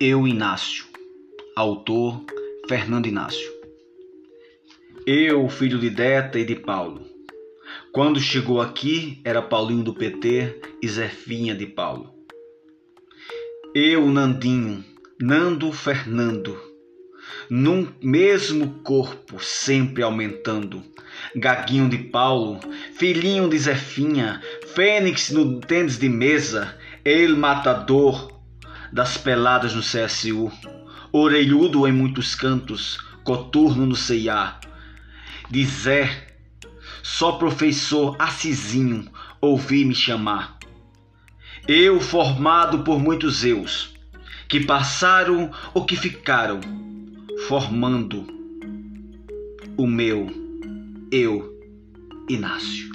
Eu Inácio, autor Fernando Inácio. Eu, filho de Deta e de Paulo. Quando chegou aqui, era Paulinho do PT e Zefinha de Paulo. Eu, Nandinho, Nando Fernando, num mesmo corpo, sempre aumentando. Gaguinho de Paulo, filhinho de Zefinha, Fênix no tênis de mesa, ele matador das peladas no CSU, orelhudo em muitos cantos, coturno no CIA. Zé, só professor Assisinho ouvi me chamar. Eu formado por muitos eus, que passaram ou que ficaram, formando o meu eu Inácio.